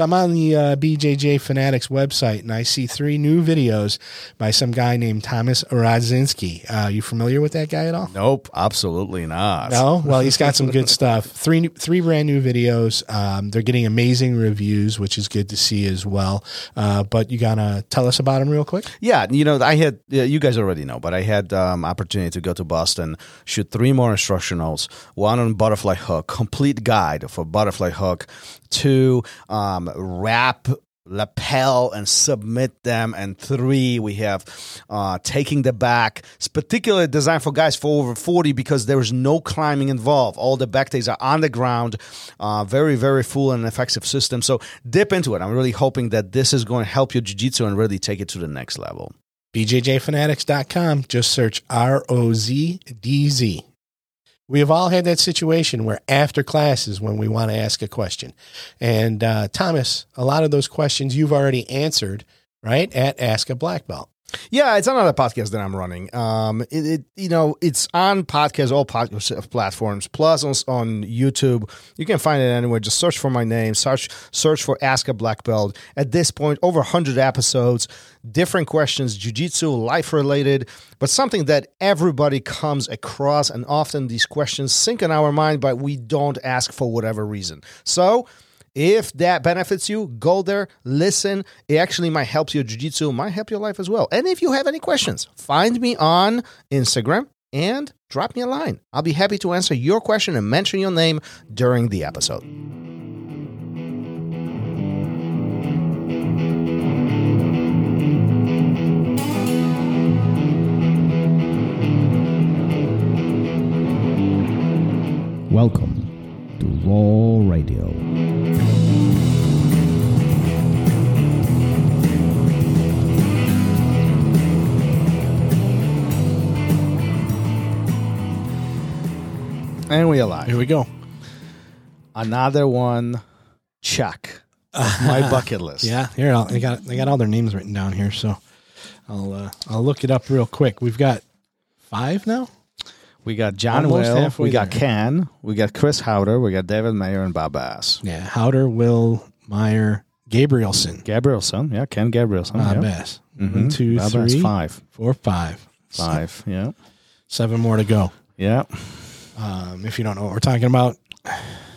So I'm on the uh, BJJ Fanatics website and I see three new videos by some guy named Thomas Rozdzynski. Uh, you familiar with that guy at all? Nope, absolutely not. No, well, he's got some good stuff. Three, new- three brand new videos. Um, they're getting amazing reviews, which is good to see as well. Uh, but you gotta tell us about them real quick. Yeah, you know, I had you guys already know, but I had um, opportunity to go to Boston, shoot three more instructionals, one on butterfly hook, complete guide for butterfly hook, two um, wrap lapel and submit them. And three we have uh, taking the back it's particularly designed for guys for over 40 because there's no climbing involved. All the back days are on the ground uh, very very full and effective system. So dip into it. I'm really hoping that this is going to help your jiu-jitsu and really take it to the next level. BJJfanatics.com. Just search R O Z D Z. We have all had that situation where after classes when we want to ask a question. And uh, Thomas, a lot of those questions you've already answered, right? At Ask a Black Belt. Yeah, it's another podcast that I'm running. Um, it, it you know it's on podcast all podcast platforms plus on, on YouTube. You can find it anywhere. Just search for my name. Search search for Ask a Black Belt. At this point, over 100 episodes, different questions, jujitsu, life related, but something that everybody comes across, and often these questions sink in our mind, but we don't ask for whatever reason. So. If that benefits you, go there, listen. It actually might help your jiu-jitsu, might help your life as well. And if you have any questions, find me on Instagram and drop me a line. I'll be happy to answer your question and mention your name during the episode. Welcome And we alive. Here we go. Another one check. my bucket list. Yeah, here I'll, I got I got all their names written down here, so I'll uh, I'll look it up real quick. We've got five now. We got John Almost Will, we got there. Ken, we got Chris Haueter, we got David Meyer and Bob Bass. Yeah, Haueter, Will, Meyer, Gabrielson, Gabrielson, yeah, Ken Gabrielson. Bob yeah. Bass. Mhm. One, two, Bob Bass, three, five. four, five. Five, yeah. Seven more to go. Yeah. Um, if you don't know what we're talking about,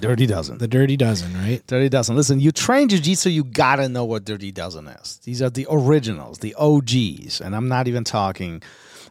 Dirty Dozen. the Dirty Dozen, right? Dirty Dozen. Listen, you train jiu-jitsu, you gotta know what Dirty Dozen is. These are the originals, the OGs. And I'm not even talking,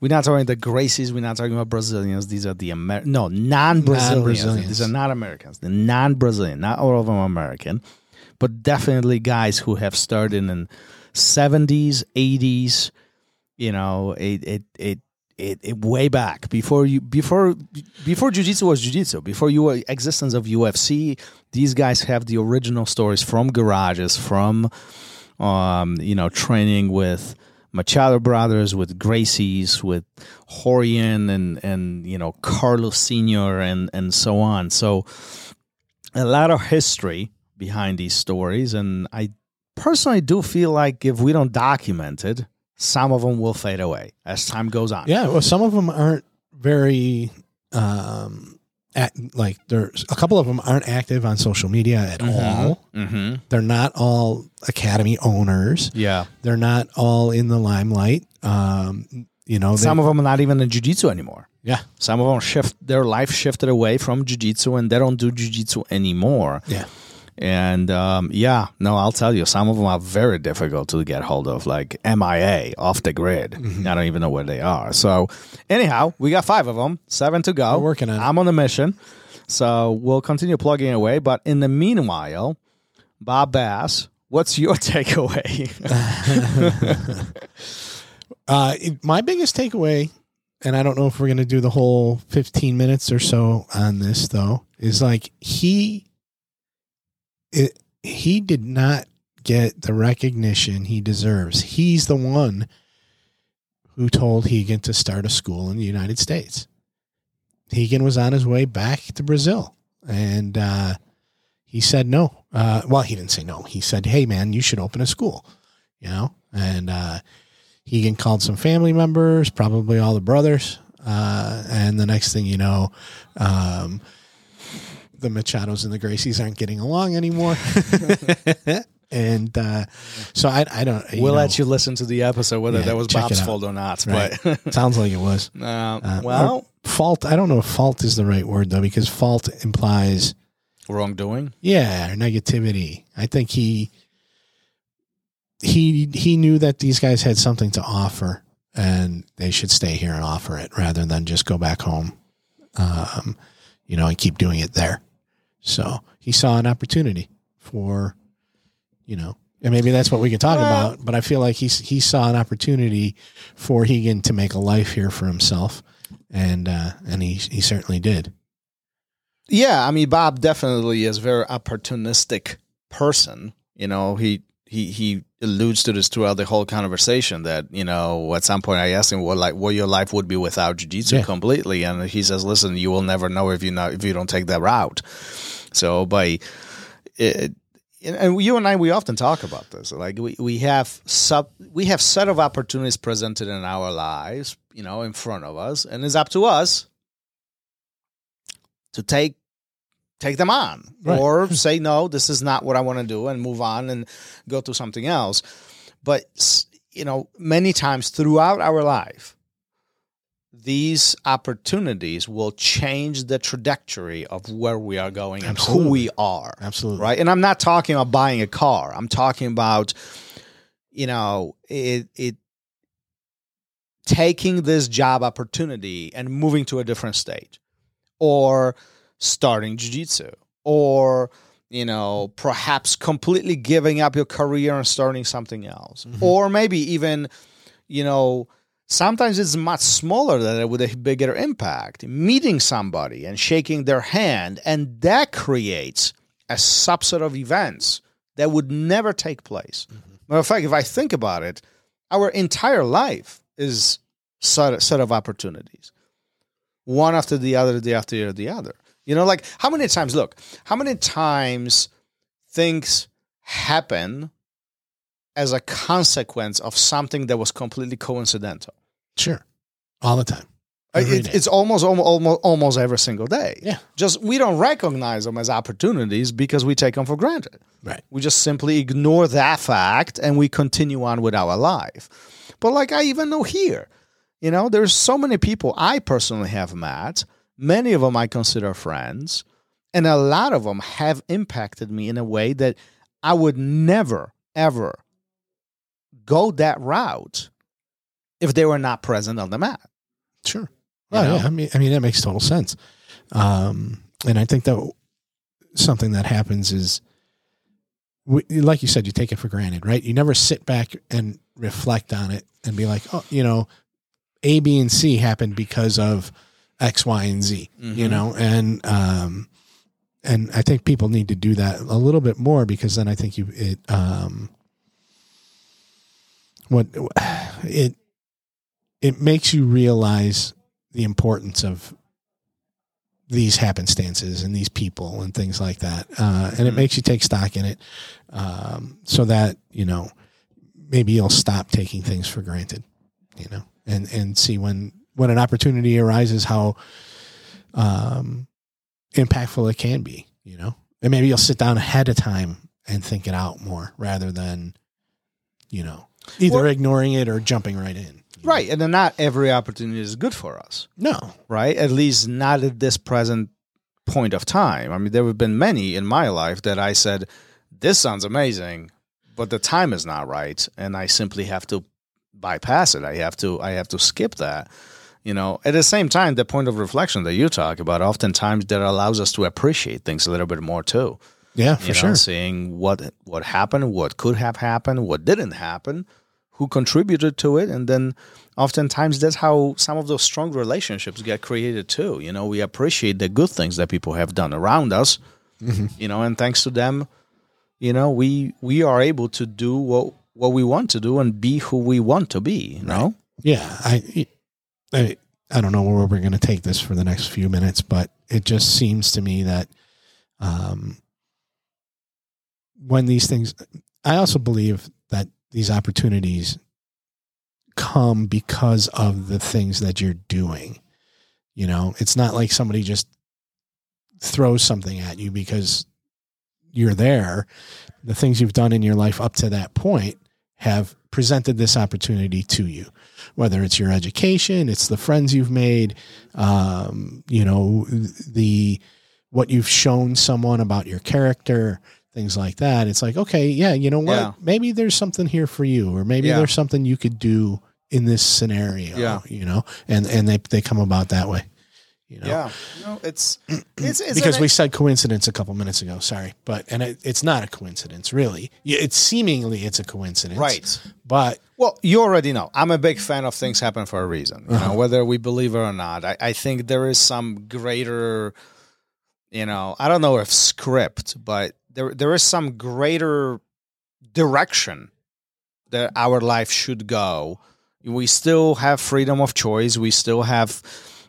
we're not talking the Gracies, we're not talking about Brazilians. These are the Amer- no, non-Brazilians. Non-Brazilians. These are not Americans. The non-Brazilian, not all of them are American, but definitely guys who have started in 70s, 80s, you know, it it it it, it way back before you before before jiu-jitsu was jiu-jitsu before you were existence of UFC these guys have the original stories from garages from um you know training with Machado brothers with Gracie's with Rorion and and you know Carlos Senior and and so on. So a lot of history behind these stories and I personally do feel like if we don't document it some of them will fade away as time goes on Yeah. Well, some of them aren't very, um, at, like there's a couple of them aren't active on social media at all. mm-hmm. They're not all academy owners. yeah They're not all in the limelight. Um, you know, some of them are not even in jiu-jitsu anymore yeah, some of them shift their life shifted away from jiu-jitsu and they don't do jiu-jitsu anymore yeah. And um, yeah no i'll tell you some of them are very difficult to get hold of like mia off the grid. Mm-hmm. i don't even know where they are. So anyhow we got five of them seven to go. We're working on it. i'm on a mission. So we'll continue plugging away but in the meanwhile bob bass what's your takeaway? Uh, it- my biggest takeaway, and I don't know if we're going to do the whole 15 minutes or so on this, though, is like he, it, he did not get the recognition he deserves. He's the one who told Rigan to start a school in the United States. Rigan was on his way back to Brazil, and uh, he said no. Uh, well, he didn't say no. He said, "Hey, man, you should open a school." You know, and uh, Rigan called some family members, probably all the brothers, uh, and the next thing you know, um, the Machados and the Gracies aren't getting along anymore. and uh, so I, I don't. We'll know, let you listen to the episode whether Yeah, that was Bob's fault or not. Right. But Sounds like it was. uh, Uh, well, fault. I don't know if fault is the right word though, because fault implies wrongdoing. yeah or negativity. I think he he he knew that these guys had something to offer, and they should stay here and offer it rather than just go back home, um, you know, and keep doing it there. So he saw an opportunity for, you know, and maybe that's what we could talk Well- about. But I feel like he he saw an opportunity for Rigan to make a life here for himself, and uh, and he he certainly did. Yeah, I mean Bob definitely is a very opportunistic person. You know, he he he alludes to this throughout the whole conversation that you know at some point I asked him what like what your life would be without jiu-jitsu Yeah. completely, and he says, "Listen, you will never know if you not if you don't take that route." So by it, and you and I we often talk about this. Like we, we have sub we have set of opportunities presented in our lives, you know, in front of us, and it's up to us to take take them on Right. or say no this is not what i want to do and move on and go to something else but you know many times throughout our life these opportunities will change the trajectory of where we are going and who we are Absolutely. right and i'm not talking about buying a car i'm talking about you know it it taking this job opportunity and moving to a different state or starting jiu-jitsu or you know perhaps completely giving up your career and starting something else. Mhm. or maybe even you know sometimes it's much smaller than that with a bigger impact meeting somebody and shaking their hand and that creates a subset of events that would never take place. Matter of fact if i think about it our entire life is set, set of opportunities. One after the other the after the other you know like how many times look how many times things happen as a consequence of something that was completely coincidental Sure. All the time. Uh, it, it's almost, almost almost almost every single day Yeah. just we don't recognize them as opportunities because we take them for granted Right. we just simply ignore that fact and we continue on with our life. But like I even know here, you know, there's so many people I personally have met. Many of them I consider friends, and a lot of them have impacted me in a way that I would never ever go that route if they were not present on the mat. Sure. Well, yeah. I mean, I mean that makes total sense. Um, and I think that something that happens is, we, like you said, you take it for granted, right? You never sit back and reflect on it and be like, oh, you know, A, B, and C happened because of X, Y, and Z. You Mhm. know, and um, and I think people need to do that a little bit more because then I think you it um, what it it makes you realize the importance of these happenstances and these people and things like that. Uh, and it Mhm. makes you take stock in it um, so that, you know, maybe you'll stop taking things for granted, you know, and, and see when, when an opportunity arises, how um, impactful it can be, you know, and maybe you'll sit down ahead of time and think it out more rather than, you know, either Well- ignoring it or jumping right in. you know? Right. And then not every opportunity is good for us. No. right? At least not at this present point of time. I mean, there have been many in my life that I said, this sounds amazing, but the time is not right. And I simply have to bypass it. I have to, I have to skip that. You know, at the same time, the point of reflection that you talk about, oftentimes that allows us to appreciate things a little bit more too. Yeah, You for know, sure. seeing what what happened, what could have happened, what didn't happen, who contributed to it, and then oftentimes that's how some of those strong relationships get created too. You know, we appreciate the good things that people have done around us. Mhm. You know, and thanks to them, you know, we we are able to do what what we want to do and be who we want to be. You know, Yeah, I, I, I don't know where we're going to take this for the next few minutes, but it just seems to me that, um, when these things, I also believe that these opportunities come because of the things that you're doing. You know, it's not like somebody just throws something at you because you're there. The things you've done in your life up to that point have presented this opportunity to you, whether it's your education, it's the friends you've made, um, you know, the what you've shown someone about your character, things like that. It's like, okay, yeah, you know what? Yeah. Maybe there's something here for you, or maybe Yeah. there's something you could do in this scenario. Yeah. You know, and and they they come about that way. You know? Yeah, no, it's it's, it's because we said coincidence a couple minutes ago. Sorry, but and it, it's not a coincidence, really. Yeah, It's seemingly it's a coincidence, right. But Well, you already know. I'm a big fan of things happen for a reason. You Uh-huh. know, whether we believe it or not. I, I think there is some greater, you know, I don't know if script, but there there is some greater direction that our life should go. We still have freedom of choice. We still have,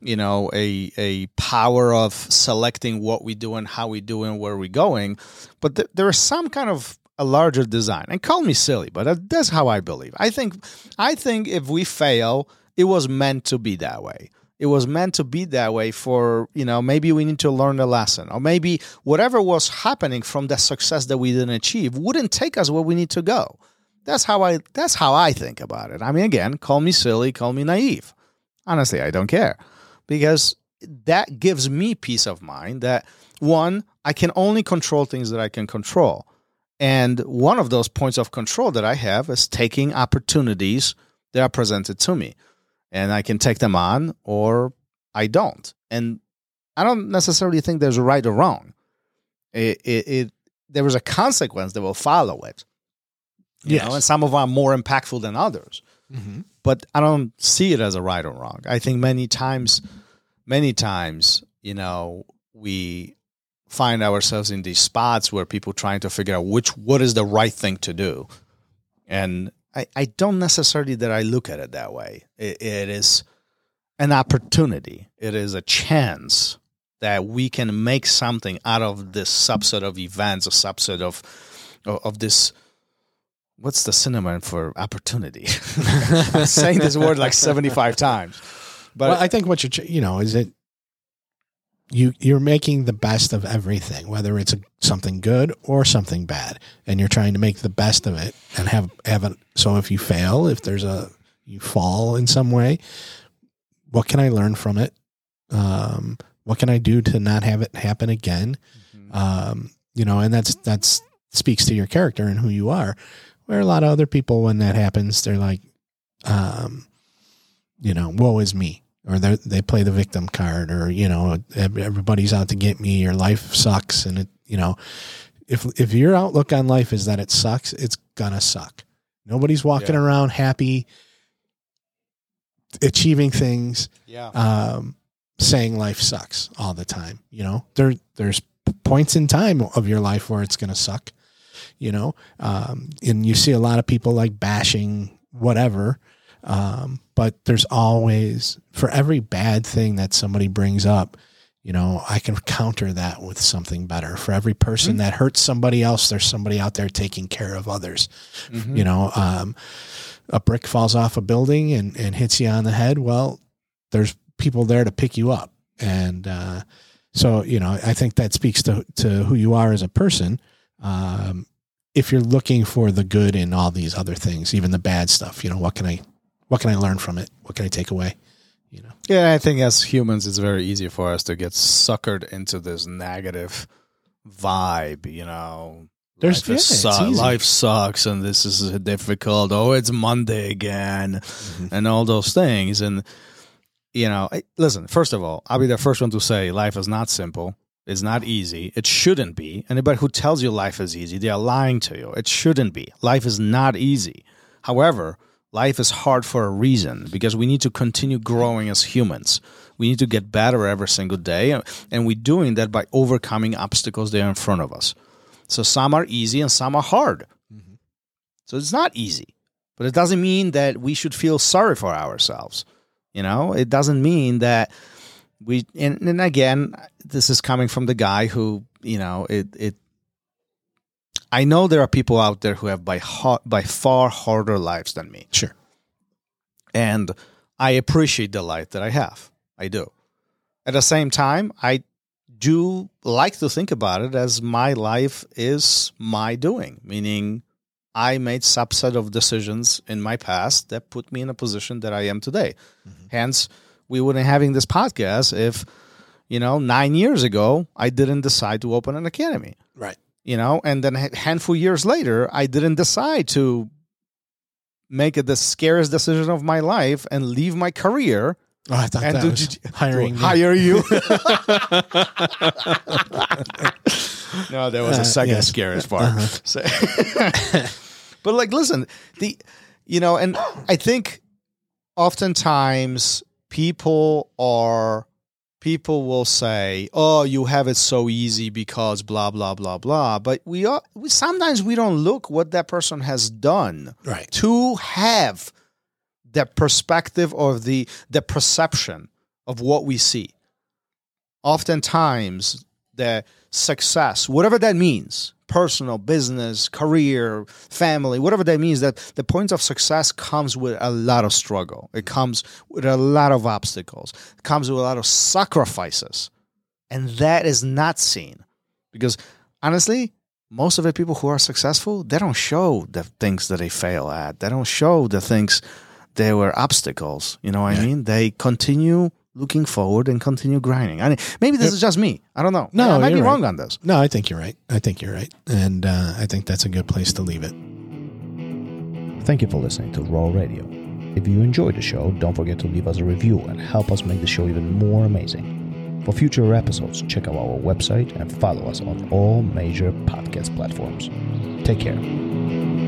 you know, a a power of selecting what we do and how we do and where we're going. But th- there is some kind of a larger design. And call me silly, but that's how I believe. I think I think if we fail, it was meant to be that way. It was meant to be that way for, you know, maybe we need to learn a lesson. Or maybe whatever was happening from the success that we didn't achieve wouldn't take us where we need to go. That's how I that's how I think about it. I mean again, call me silly, call me naive. Honestly, I don't care. Because that gives me peace of mind that one, I can only control things that I can control. And one of those points of control that I have is taking opportunities that are presented to me. And I can take them on or I don't. And I don't necessarily think there's a right or wrong. It, it, it there is a consequence that will follow it. You Yes. know, and some of them are more impactful than others. Mm-hmm. But I don't see it as a right or wrong. I think many times, many times, you know, we find ourselves in these spots where people trying to figure out which what is the right thing to do. And i, I don't necessarily that i look at it that way. It, it is an opportunity. It is a chance that we can make something out of this subset of events a subset of of, of this what's the synonym for opportunity i'm saying this word like 75 times but well, I think what you're, you know, is it you you're making the best of everything, whether it's a, something good or something bad, and you're trying to make the best of it and have have it. So if you fail, if there's a you fall in some way, what can I learn from it? Um, what can I do to not have it happen again? Um, you know, and that's that's speaks to your character and who you are. Where a lot of other people, when that happens, they're like, um, you know, woe is me, or they they play the victim card, or you know, everybody's out to get me, or life sucks, and it, you know, if if your outlook on life is that it sucks, it's gonna suck. Nobody's walking Yeah. around happy, achieving things, yeah um, saying life sucks all the time. You know, there there's points in time of your life where it's to suck. You know, um, and you see a lot of people like bashing whatever, um, but there's always for every bad thing that somebody brings up. You know, I can counter that with something better. For every person that hurts somebody else, there's somebody out there taking care of others. Mhm. You know, um, a brick falls off a building and, and hits you on the head. Well, there's people there to pick you up. And uh, so, you know, I think that speaks to, to who you are as a person. Um, if you're looking for the good in all these other things, even the bad stuff, you know, what can I, what can I learn from it? What can I take away? You know, Yeah, I think as humans, it's very easy for us to get suckered into this negative vibe. You know, There's- life, yeah, su- life sucks, and this is difficult. Oh, it's Monday again, Mm-hmm. and all those things. And you know, listen. First of all, I'll be the first one to say life is not simple. It's not easy. It shouldn't be. Anybody who tells you life is easy, they are lying to you. It shouldn't be. Life is not easy. However, life is hard for a reason because we need to continue growing as humans. We need to get better every single day. And we're doing that by overcoming obstacles that are in front of us. So some are easy and some are hard. Mm-hmm. So it's not easy. But it doesn't mean that we should feel sorry for ourselves. You know, it doesn't mean that we and, and again, this is coming from the guy who, you know, it it I know there are people out there who have by ha- by far harder lives than me. sure. And I appreciate the life that I have. I do. At the same time, I do like to think about it as my life is my doing, meaning I made subset of decisions in my past that put me in a position that I am today. Mm-hmm. Hence, we wouldn't having this podcast if, you know, nine years ago I didn't decide to open an academy. Right. You know, and then a handful years later I didn't decide to make it the scariest decision of my life and leave my career Oh, I thought and that to, was to- hiring. to me. hire you. no, that was Uh, the second yes. scariest part. Uh-huh. So- but like, listen, the you know, and I think oftentimes people are people will say, "Oh, you have it so easy because blah blah blah blah." But we are we, sometimes we don't look what that person has done Right. to have the perspective or the the perception of what we see. Oftentimes, the success, whatever that means, personal, business, career, family, whatever that means, that the point of success comes with a lot of struggle. It comes with a lot of obstacles. It comes with a lot of sacrifices. And that is not seen. Because honestly, most of the people who are successful, they don't show the things that they fail at. They don't show the things they were obstacles. You know what I mean? They continue looking forward and continue grinding. I mean, maybe this Yep. is just me. I don't know. No, I might be right. wrong on this. No, I think you're right. I think you're right, and uh, I think that's a good place to leave it. Thank you for listening to ROL Radio. If you enjoyed the show, don't forget to leave us a review and help us make the show even more amazing. For future episodes, check out our website and follow us on all major podcast platforms. Take care.